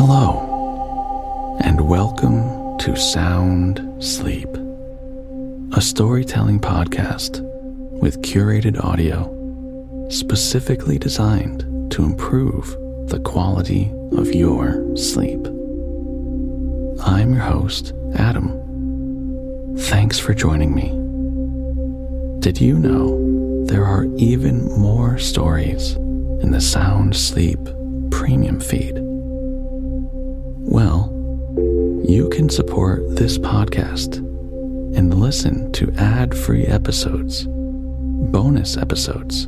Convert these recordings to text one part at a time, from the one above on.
Hello, and welcome to Sound Sleep, a storytelling podcast with curated audio specifically designed to improve the quality of your sleep. I'm your host, Adam. Thanks for joining me. Did you know there are even more stories in the Sound Sleep premium feed? Well, you can support this podcast and listen to ad free episodes, bonus episodes,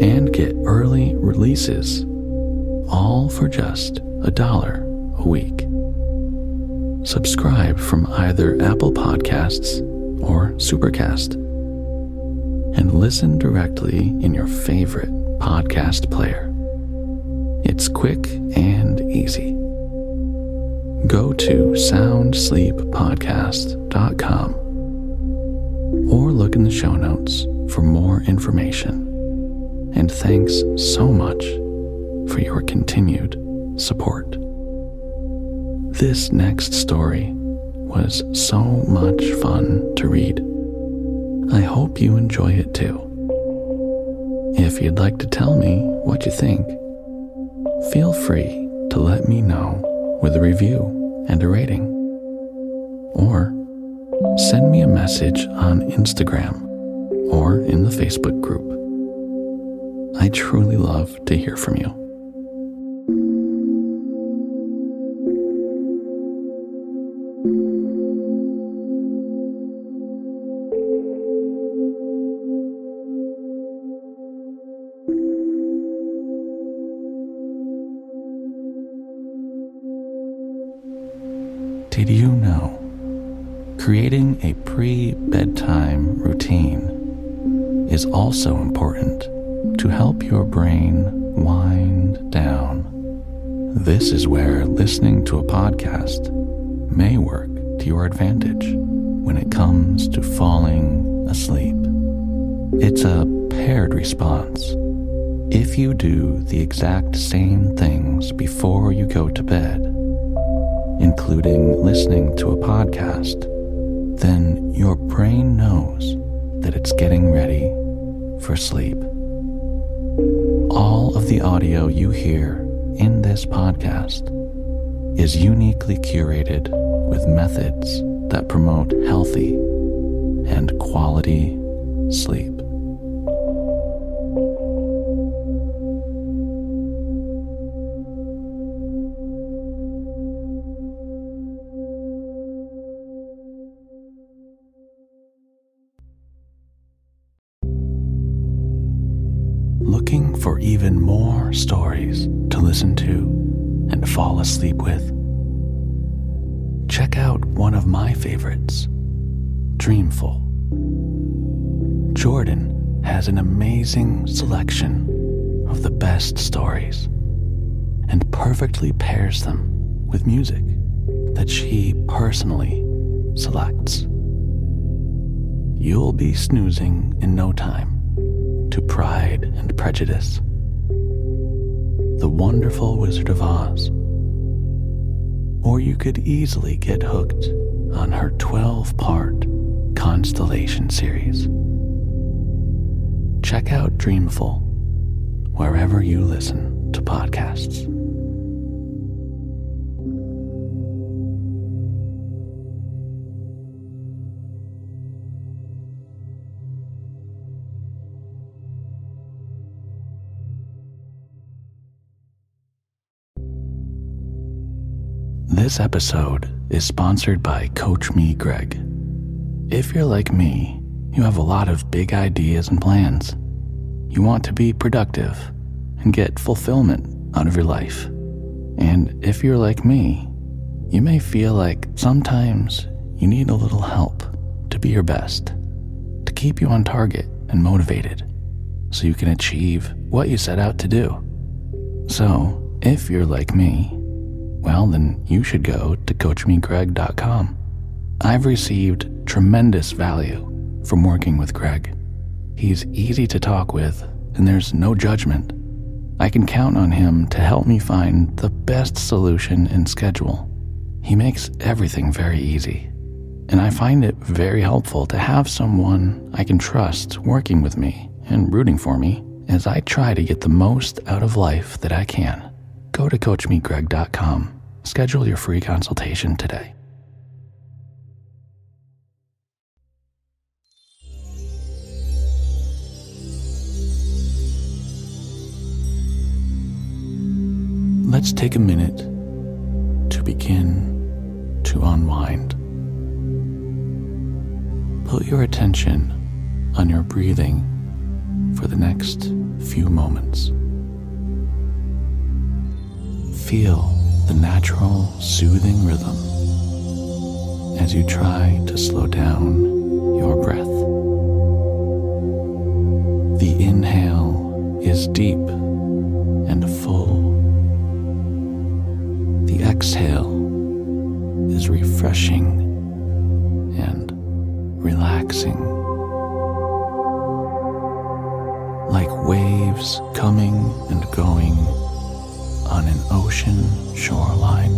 and get early releases, all for just a dollar a week. Subscribe from either Apple Podcasts or Supercast and listen directly in your favorite podcast player. It's quick and easy go to soundsleeppodcast.com or look in the show notes for more information. And thanks so much for your continued support. This next story was so much fun to read. I hope you enjoy it too. If you'd like to tell me what you think, feel free to let me know with a review and a rating. Or send me a message on Instagram or in the Facebook group. I truly love to hear from you. Creating a pre bedtime routine is also important to help your brain wind down. This is where listening to a podcast may work to your advantage when it comes to falling asleep. It's a paired response. If you do the exact same things before you go to bed, including listening to a podcast, then your brain knows that it's getting ready for sleep. All of the audio you hear in this podcast is uniquely curated with methods that promote healthy and quality sleep. Fall asleep with? Check out one of my favorites, Dreamful. Jordan has an amazing selection of the best stories and perfectly pairs them with music that she personally selects. You'll be snoozing in no time to Pride and Prejudice, The Wonderful Wizard of Oz, or you could easily get hooked on her 12 part Constellation series. Check out Dreamful wherever you listen to podcasts. This episode is sponsored by Coach Me Greg. If you're like me, you have a lot of big ideas and plans. You want to be productive and get fulfillment out of your life. And if you're like me, you may feel like sometimes you need a little help to be your best, to keep you on target and motivated so you can achieve what you set out to do. So, if you're like me, well, then you should go to CoachMeGreg.com. I've received tremendous value from working with Greg. He's easy to talk with, and there's no judgment. I can count on him to help me find the best solution and schedule. He makes everything very easy, and I find it very helpful to have someone I can trust working with me and rooting for me as I try to get the most out of life that I can. Go to CoachMeGreg.com. Schedule your free consultation today. Let's take a minute to begin to unwind. Put your attention on your breathing for the next few moments. Feel the natural, soothing rhythm as you try to slow down your breath. The inhale is deep and full. The exhale is refreshing and relaxing. Like waves coming and going on an ocean shoreline.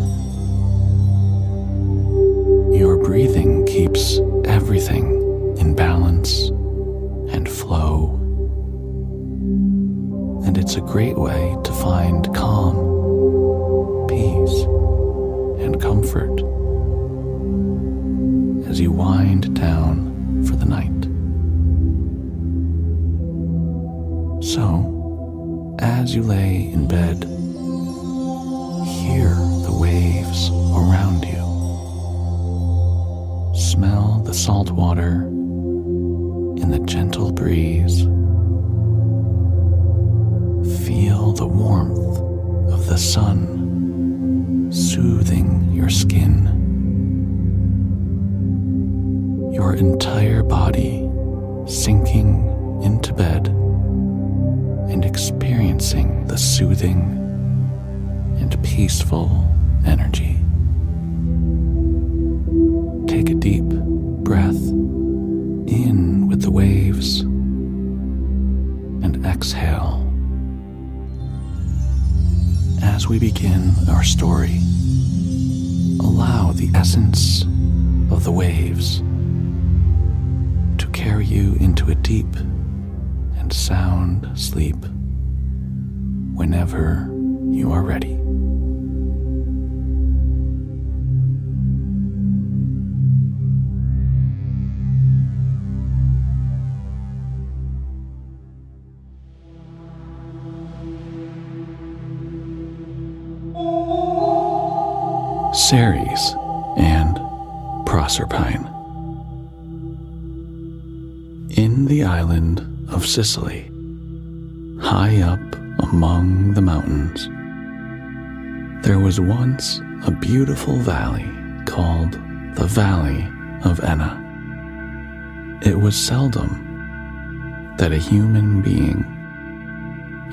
Your breathing keeps everything in balance and flow. And it's a great way to find calm, peace, and comfort as you wind down for the night. So, as you lay in bed, salt water and exhale. As we begin our story, allow the essence of the waves to carry you into a deep and sound sleep whenever you are ready. Ceres and Proserpine. In the island of Sicily, high up among the mountains, there was once a beautiful valley called the Valley of Enna. It was seldom that a human being,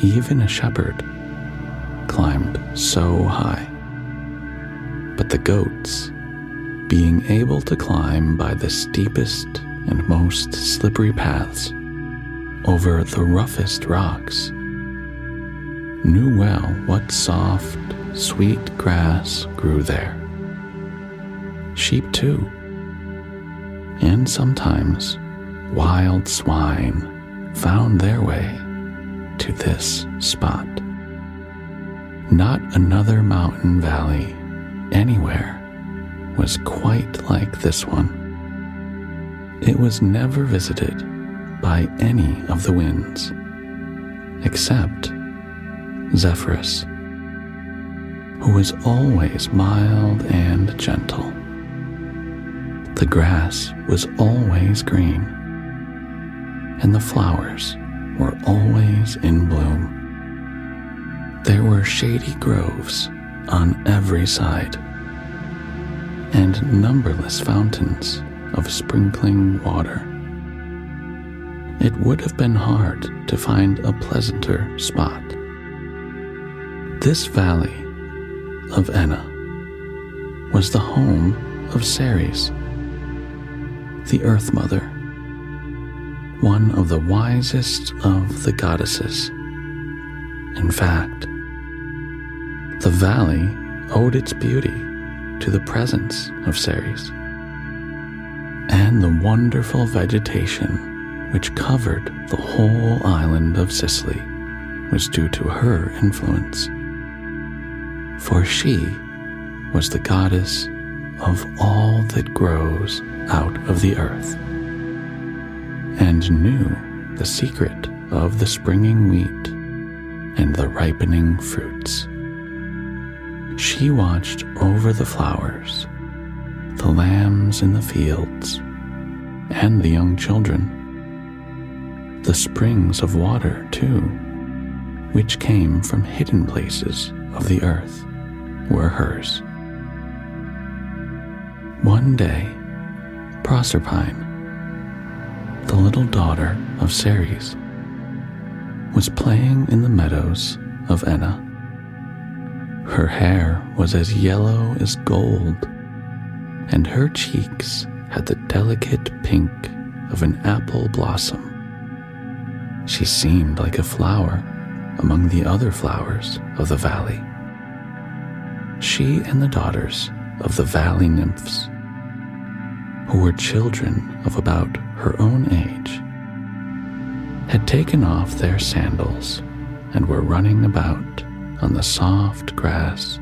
even a shepherd, climbed so high. But the goats, being able to climb by the steepest and most slippery paths over the roughest rocks, knew well what soft, sweet grass grew there. Sheep, too, and sometimes wild swine found their way to this spot. Not another mountain valley anywhere was quite like this one. It was never visited by any of the winds, except Zephyrus, who was always mild and gentle. The grass was always green, and the flowers were always in bloom. There were shady groves on every side, and numberless fountains of sprinkling water. It would have been hard to find a pleasanter spot. This valley of Enna was the home of Ceres, the Earth Mother, one of the wisest of the goddesses. In fact, the valley owed its beauty to the presence of Ceres and the wonderful vegetation which covered the whole island of Sicily was due to her influence. For she was the goddess of all that grows out of the earth, and knew the secret of the springing wheat and the ripening fruits. She watched over the flowers the lambs in the fields, and the young children. The springs of water, too, which came from hidden places of the earth, were hers. One day, Proserpine, the little daughter of Ceres, was playing in the meadows of Enna. Her hair was as yellow as gold and her cheeks had the delicate pink of an apple blossom. She seemed like a flower among the other flowers of the valley. She and the daughters of the valley nymphs, who were children of about her own age, had taken off their sandals and were running about on the soft grass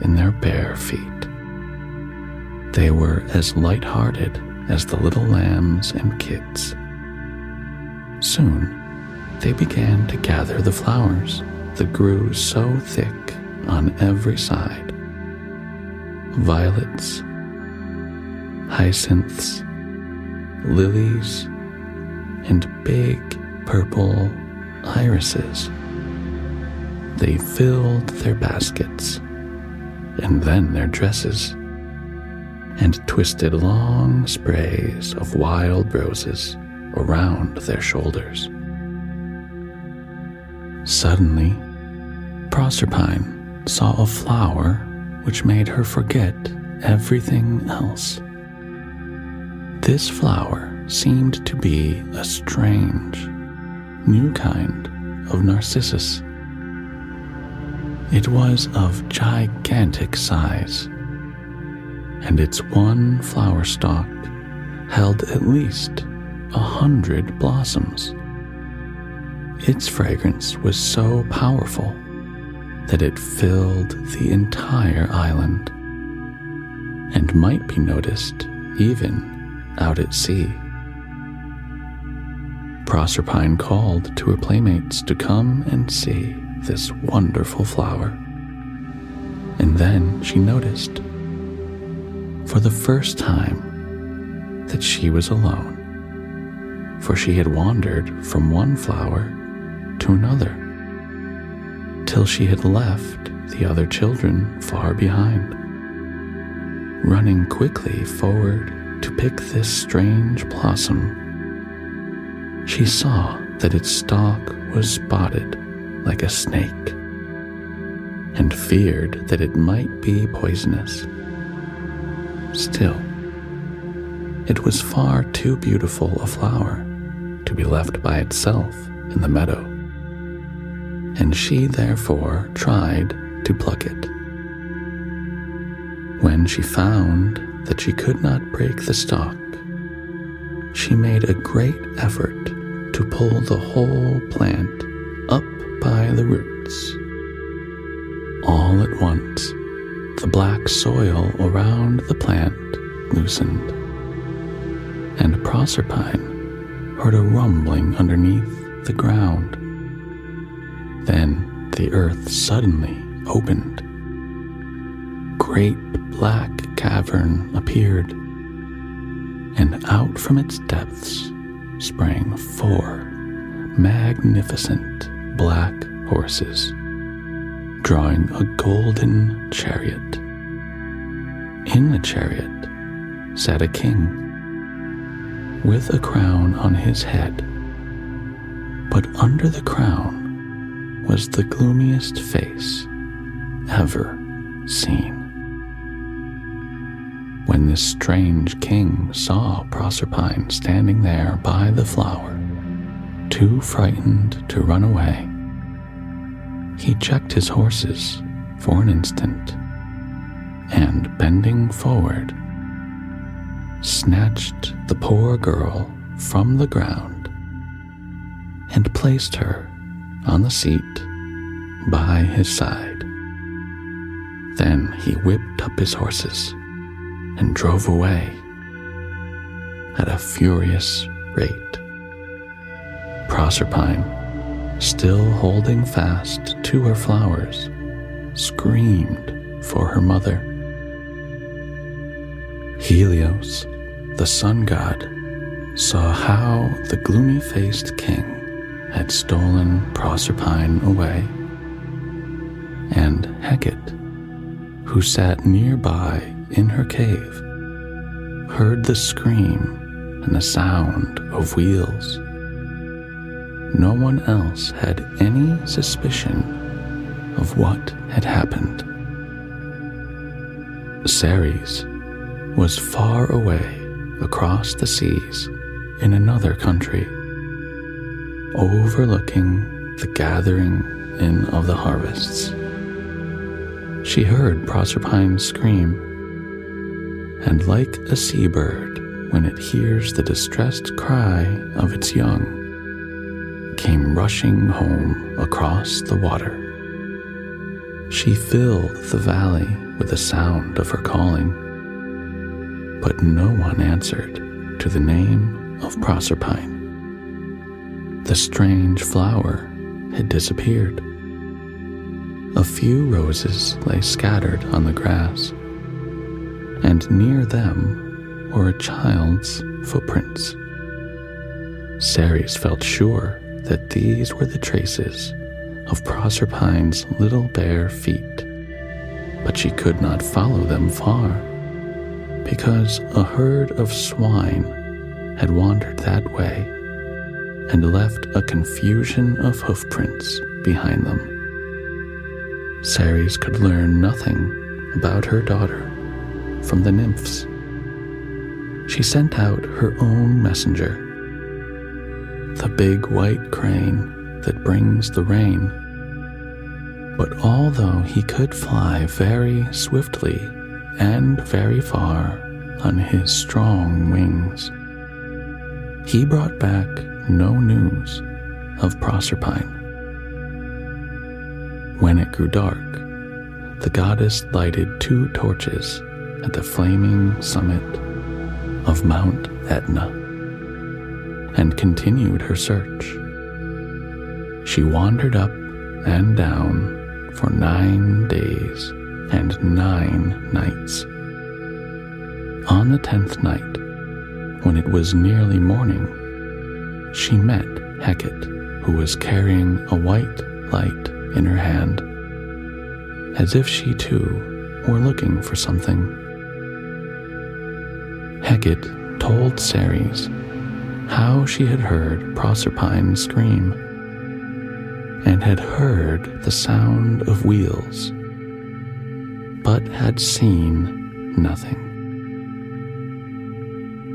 in their bare feet. They were as light-hearted as the little lambs and kids. Soon, they began to gather the flowers that grew so thick on every side. Violets, hyacinths, lilies, and big purple irises. They filled their baskets and then their dresses and twisted long sprays of wild roses around their shoulders. Suddenly, Proserpine saw a flower which made her forget everything else. This flower seemed to be a strange, new kind of narcissus. It was of gigantic size and its one flower stalk held at least a hundred blossoms. Its fragrance was so powerful that it filled the entire island and might be noticed even out at sea. Proserpine called to her playmates to come and see this wonderful flower. And then she noticed for the first time that she was alone, for she had wandered from one flower to another till she had left the other children far behind. Running quickly forward to pick this strange blossom, she saw that its stalk was spotted like a snake and feared that it might be poisonous. Still, it was far too beautiful a flower to be left by itself in the meadow, and she therefore tried to pluck it. When she found that she could not break the stalk, she made a great effort to pull the whole plant by the roots. All at once, the black soil around the plant loosened, and Proserpine heard a rumbling underneath the ground. Then the earth suddenly opened. Great black cavern appeared, and out from its depths sprang four magnificent black horses, drawing a golden chariot. In the chariot sat a king with a crown on his head, but under the crown was the gloomiest face ever seen. When this strange king saw Proserpine standing there by the flower, too frightened to run away, he checked his horses for an instant and, bending forward, snatched the poor girl from the ground and placed her on the seat by his side. Then he whipped up his horses and drove away at a furious rate. Proserpine, still holding fast to her flowers, screamed for her mother. Helios, the sun god, saw how the gloomy faced king had stolen Proserpine away, and Hecate, who sat nearby in her cave, heard the scream and the sound of wheels. No one else had any suspicion of what had happened. Ceres was far away across the seas in another country, overlooking the gathering in of the harvests. She heard Proserpine scream, and like a seabird when it hears the distressed cry of its young, rushing home across the water. She filled the valley with the sound of her calling, but no one answered to the name of Proserpine. The strange flower had disappeared. A few roses lay scattered on the grass, and near them were a child's footprints. Ceres felt sure that these were the traces of Proserpine's little bare feet, but she could not follow them far because a herd of swine had wandered that way and left a confusion of hoofprints behind them. Ceres could learn nothing about her daughter from the nymphs. She sent out her own messenger the big white crane that brings the rain. But although he could fly very swiftly and very far on his strong wings, he brought back no news of Proserpine. When it grew dark, the goddess lighted two torches at the flaming summit of Mount Etna and continued her search. She wandered up and down for nine days and nine nights. On the tenth night, when it was nearly morning, she met Hecate, who was carrying a white light in her hand, as if she too were looking for something. Hecate told Ceres how she had heard Proserpine scream and had heard the sound of wheels, but had seen nothing.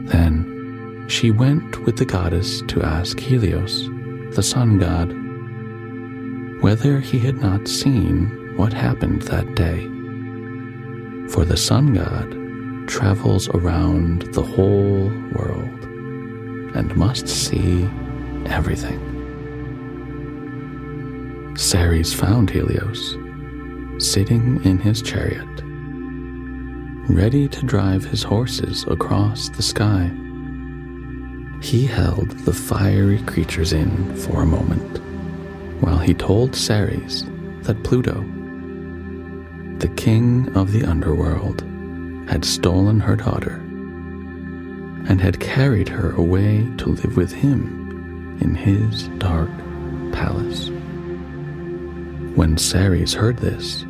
Then she went with the goddess to ask Helios, the sun god, whether he had not seen what happened that day. For the sun god travels around the whole world and must see everything. Ceres found Helios sitting in his chariot, ready to drive his horses across the sky. He held the fiery creatures in for a moment while he told Ceres that Pluto, the king of the underworld, had stolen her daughter and had carried her away to live with him in his dark palace. When Ceres heard this,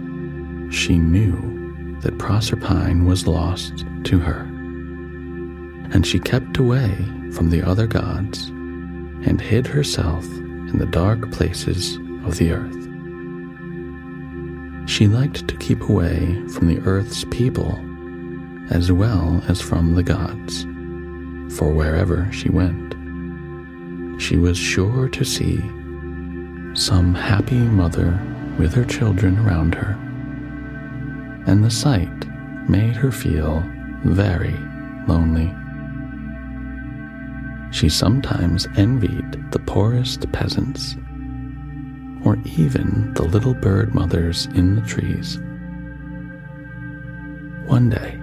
she knew that Proserpine was lost to her, and she kept away from the other gods and hid herself in the dark places of the earth. She liked to keep away from the earth's people as well as from the gods, for wherever she went, she was sure to see some happy mother with her children around her, and the sight made her feel very lonely. She sometimes envied the poorest peasants, or even the little bird mothers in the trees. One day,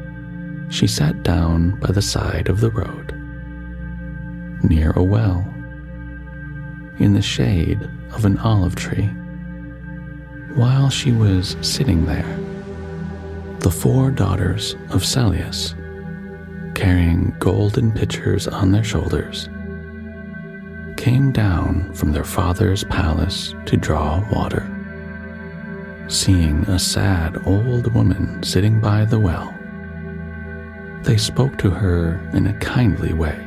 she sat down by the side of the road, near a well, in the shade of an olive tree. While she was sitting there, the four daughters of Celeus, carrying golden pitchers on their shoulders, came down from their father's palace to draw water. Seeing a sad old woman sitting by the well, they spoke to her in a kindly way,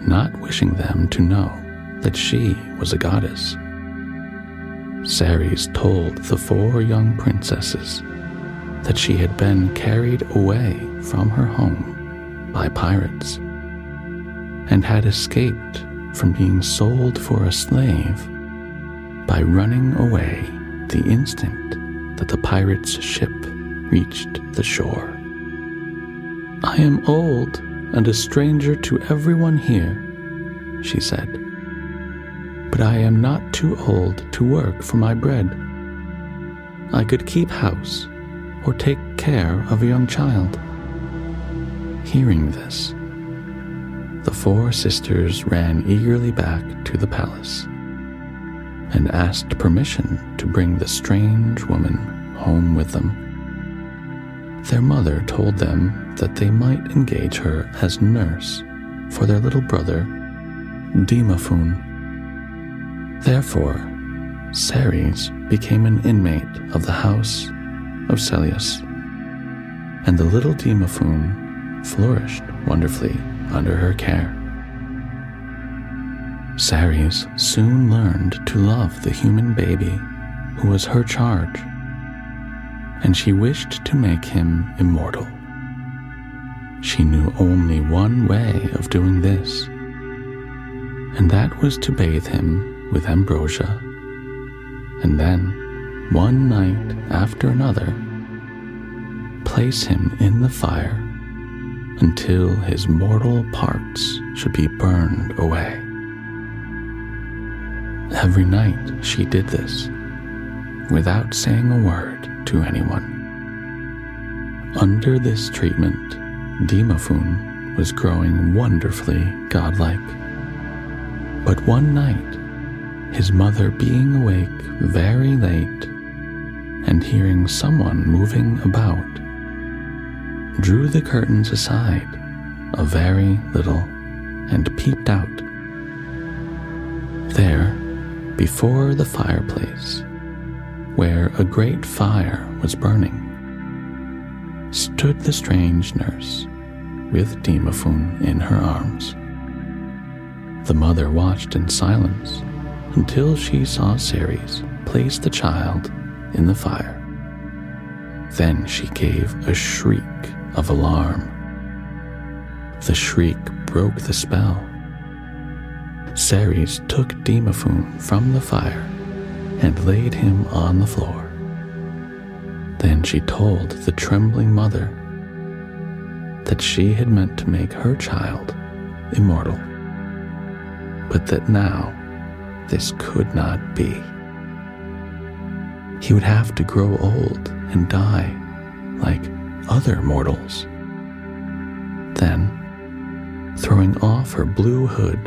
not wishing them to know that she was a goddess. Ceres told the four young princesses that she had been carried away from her home by pirates and had escaped from being sold for a slave by running away the instant that the pirate's ship reached the shore. I am old and a stranger to everyone here, she said but I am not too old to work for my bread. I could keep house or take care of a young child. Hearing this, the four sisters ran eagerly back to the palace and asked permission to bring the strange woman home with them. Their mother told them that they might engage her as nurse for their little brother, Demophoon. Therefore, Ceres became an inmate of the house of Celeus, and the little Demophoon flourished wonderfully under her care. Ceres soon learned to love the human baby who was her charge, and she wished to make him immortal. She knew only one way of doing this, and that was to bathe him with ambrosia, and then, one night after another, place him in the fire until his mortal parts should be burned away. Every night she did this, without saying a word to anyone. Under this treatment, Demophoon was growing wonderfully godlike. But one night, his mother being awake very late and hearing someone moving about, drew the curtains aside a very little and peeped out. There, before the fireplace, where a great fire was burning, stood the strange nurse with Demophoon in her arms. The mother watched in silence until she saw Ceres place the child in the fire. Then she gave a shriek of alarm. The shriek broke the spell. Ceres took Demophoon from the fire and laid him on the floor. Then she told the trembling mother that she had meant to make her child immortal, but that now this could not be. he would have to grow old and die like other mortals. Then, throwing off her blue hood,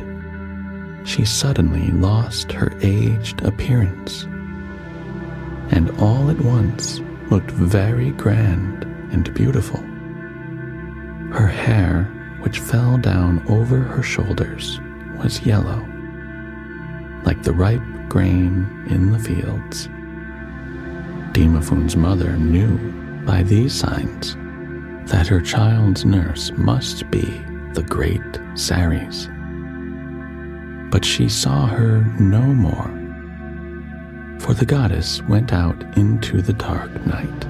she suddenly lost her aged appearance, and all at once looked very grand and beautiful. Her hair, which fell down over her shoulders, was yellow, like the ripe grain in the fields. Demophon's mother knew by these signs that her child's nurse must be the great Ceres. But she saw her no more, for the goddess went out into the dark night.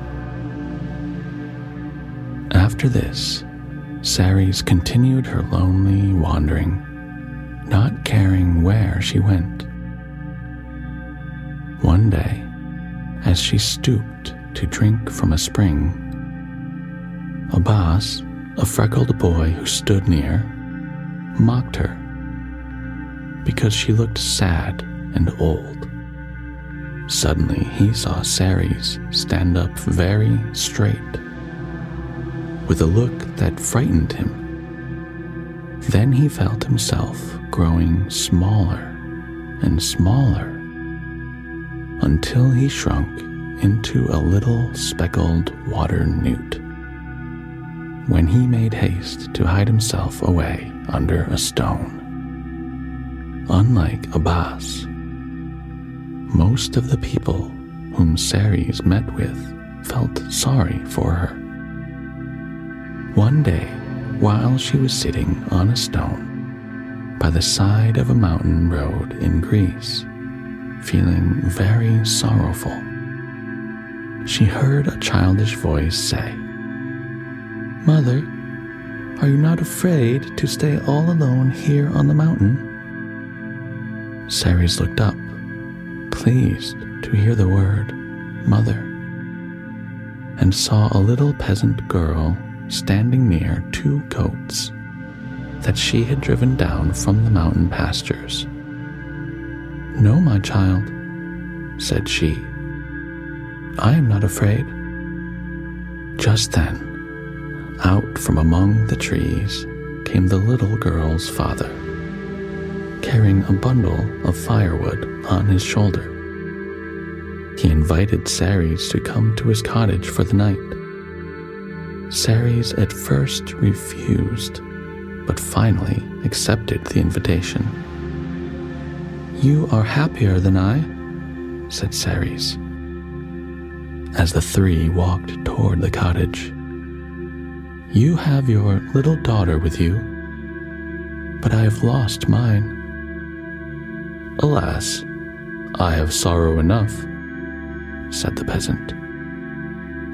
After this, Ceres continued her lonely wandering, not caring where she went. One day, as she stooped to drink from a spring, Abbas, a freckled boy who stood near, mocked her because she looked sad and old. Suddenly, he saw Ceres stand up very straight, with a look that frightened him. Then he felt himself growing smaller and smaller until he shrunk into a little speckled water newt. When he made haste to hide himself away under a stone. Unlike Abbas, most of the people whom Ceres met with felt sorry for her. One day, while she was sitting on a stone by the side of a mountain road in Greece, feeling very sorrowful, she heard a childish voice say, Mother, are you not afraid to stay all alone here on the mountain? Ceres looked up, pleased to hear the word mother, and saw a little peasant girl standing near two goats that she had driven down from the mountain pastures. No, my child, said she. I am not afraid. Just then, out from among the trees came the little girl's father carrying a bundle of firewood on his shoulder. He invited Ceres to come to his cottage for the night. Ceres at first refused, but finally accepted the invitation. You are happier than I, said Ceres, as the three walked toward the cottage. You have your little daughter with you, but I have lost mine. Alas, I have sorrow enough, said the peasant.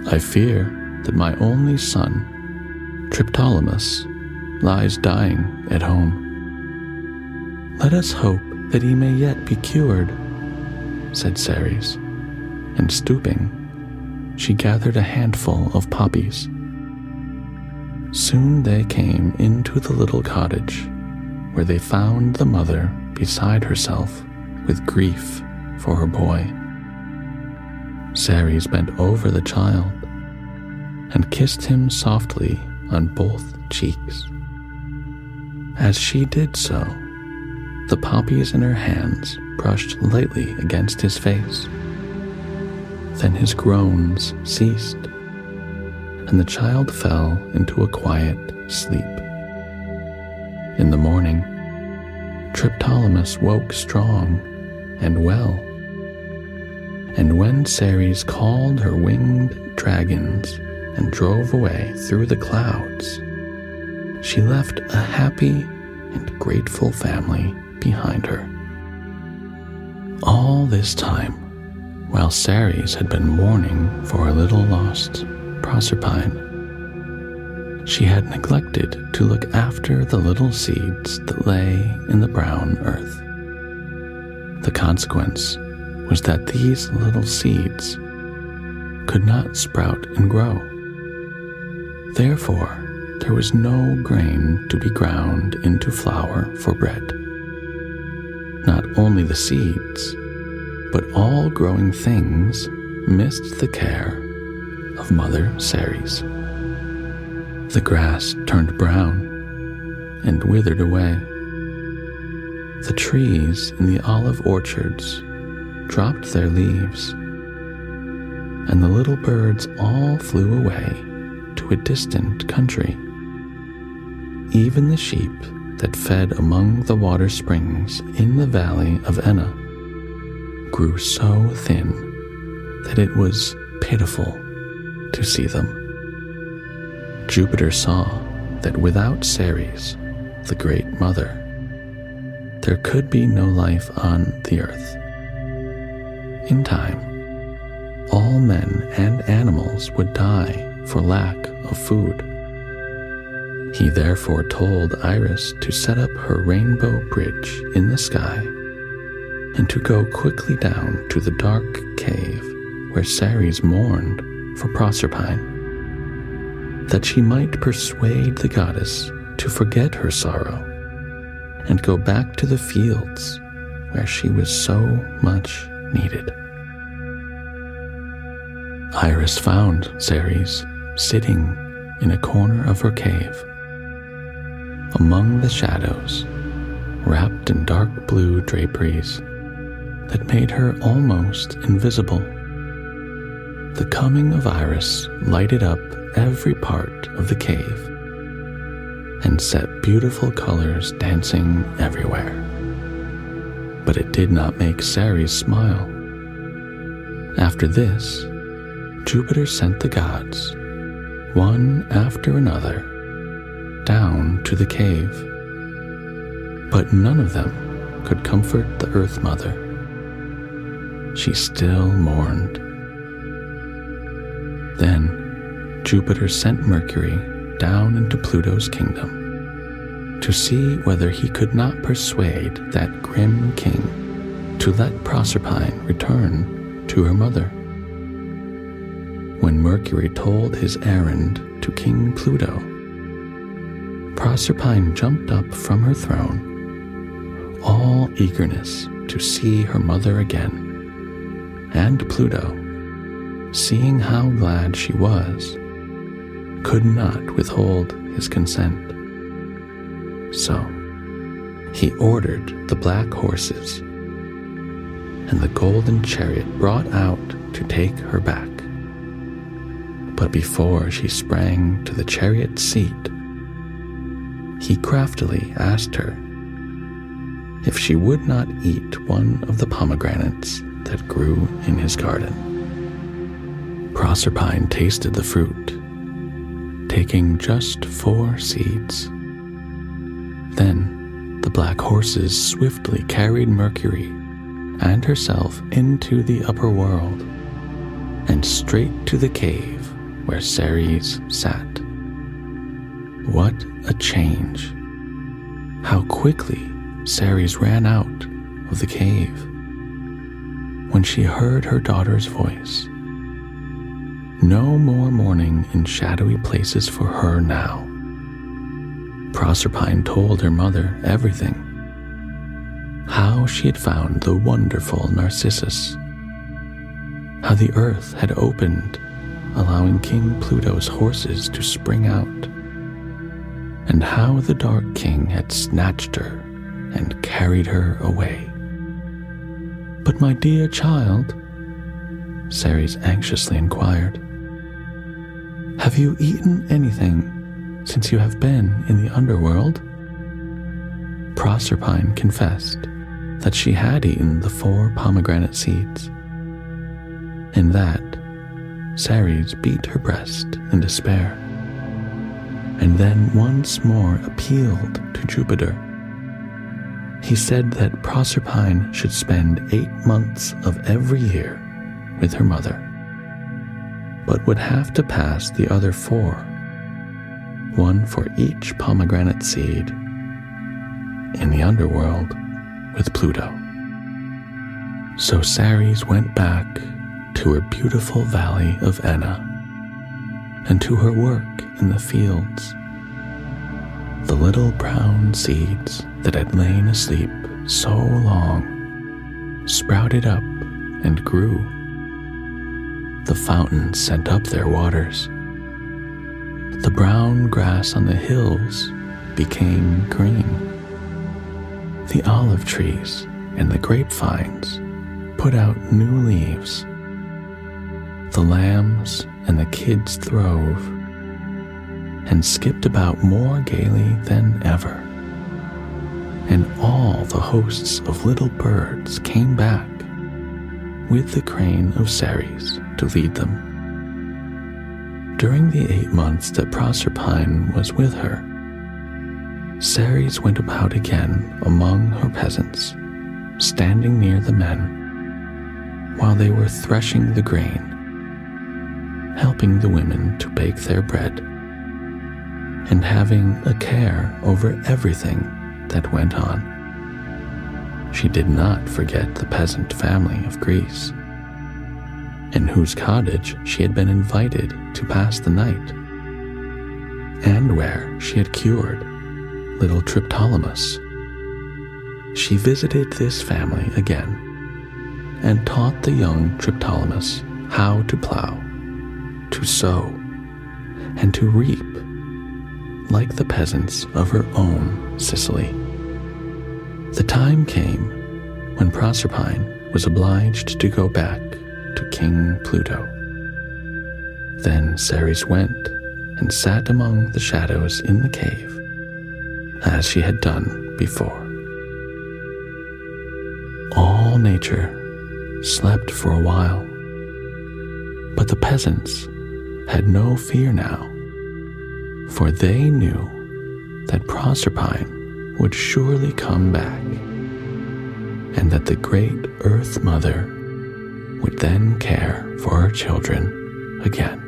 I fear that my only son, Triptolemus, lies dying at home. Let us hope that he may yet be cured, said Ceres, and stooping, she gathered a handful of poppies. Soon they came into the little cottage, where they found the mother beside herself with grief for her boy. Ceres bent over the child and kissed him softly on both cheeks. As she did so, the poppies in her hands brushed lightly against his face. Then his groans ceased, and the child fell into a quiet sleep. In the morning, Triptolemus woke strong and well. And when Ceres called her winged dragons and drove away through the clouds, she left a happy and grateful family behind her. All this time, while Ceres had been mourning for her little lost Proserpine, she had neglected to look after the little seeds that lay in the brown earth. The consequence was that these little seeds could not sprout and grow. Therefore, there was no grain to be ground into flour for bread. Not only the seeds, but all growing things missed the care of Mother Ceres. The grass turned brown and withered away. The trees in the olive orchards dropped their leaves, and the little birds all flew away to a distant country. Even the sheep that fed among the water springs in the valley of Enna grew so thin that it was pitiful to see them. Jupiter saw that without Ceres, the Great Mother, there could be no life on the earth. In time, all men and animals would die for lack of food. He therefore told Iris to set up her rainbow bridge in the sky and to go quickly down to the dark cave where Ceres mourned for Proserpine, that she might persuade the goddess to forget her sorrow and go back to the fields where she was so much needed. Iris found Ceres sitting in a corner of her cave. Among the shadows, wrapped in dark blue draperies that made her almost invisible. The coming of Iris lighted up every part of the cave and set beautiful colors dancing everywhere. But it did not make Ceres smile. After this, Jupiter sent the gods, one after another, down to the cave. But none of them could comfort the Earth Mother. She still mourned. Then Jupiter sent Mercury down into Pluto's kingdom to see whether he could not persuade that grim king to let Proserpine return to her mother. When Mercury told his errand to King Pluto, Proserpine jumped up from her throne, all eagerness to see her mother again. And Pluto, seeing how glad she was, could not withhold his consent. So he ordered the black horses and the golden chariot brought out to take her back. But before she sprang to the chariot seat, he craftily asked her if she would not eat one of the pomegranates that grew in his garden. Proserpine tasted the fruit taking just four seeds. Then the black horses swiftly carried Mercury and herself into the upper world and straight to the cave where Ceres sat. What a change! How quickly Ceres ran out of the cave when she heard her daughter's voice. No more mourning in shadowy places for her now. Proserpine told her mother everything how she had found the wonderful Narcissus, how the earth had opened, allowing King Pluto's horses to spring out, and how the Dark King had snatched her and carried her away. But, my dear child, Ceres anxiously inquired, have you eaten anything since you have been in the underworld? Proserpine confessed that she had eaten the four pomegranate seeds. In that, Ceres beat her breast in despair, and then once more appealed to Jupiter. He said that Proserpine should spend eight months of every year with her mother but would have to pass the other four, one for each pomegranate seed, in the underworld with Pluto. So Ceres went back to her beautiful valley of Enna and to her work in the fields. The little brown seeds that had lain asleep so long sprouted up and grew the fountains sent up their waters. The brown grass on the hills became green. The olive trees and the grapevines put out new leaves. The lambs and the kids throve and skipped about more gaily than ever. And all the hosts of little birds came back with the crane of Ceres to lead them. During the eight months that Proserpine was with her, Ceres went about again among her peasants, standing near the men, while they were threshing the grain, helping the women to bake their bread, and having a care over everything that went on. She did not forget the peasant family of Greece, in whose cottage she had been invited to pass the night, and where she had cured little Triptolemus. She visited this family again and taught the young Triptolemus how to plow, to sow, and to reap like the peasants of her own Sicily. The time came when Proserpine was obliged to go back to King Pluto. Then Ceres went and sat among the shadows in the cave, as she had done before. All nature slept for a while, but the peasants had no fear now, for they knew that Proserpine would surely come back, and that the great Earth Mother would then care for her children again.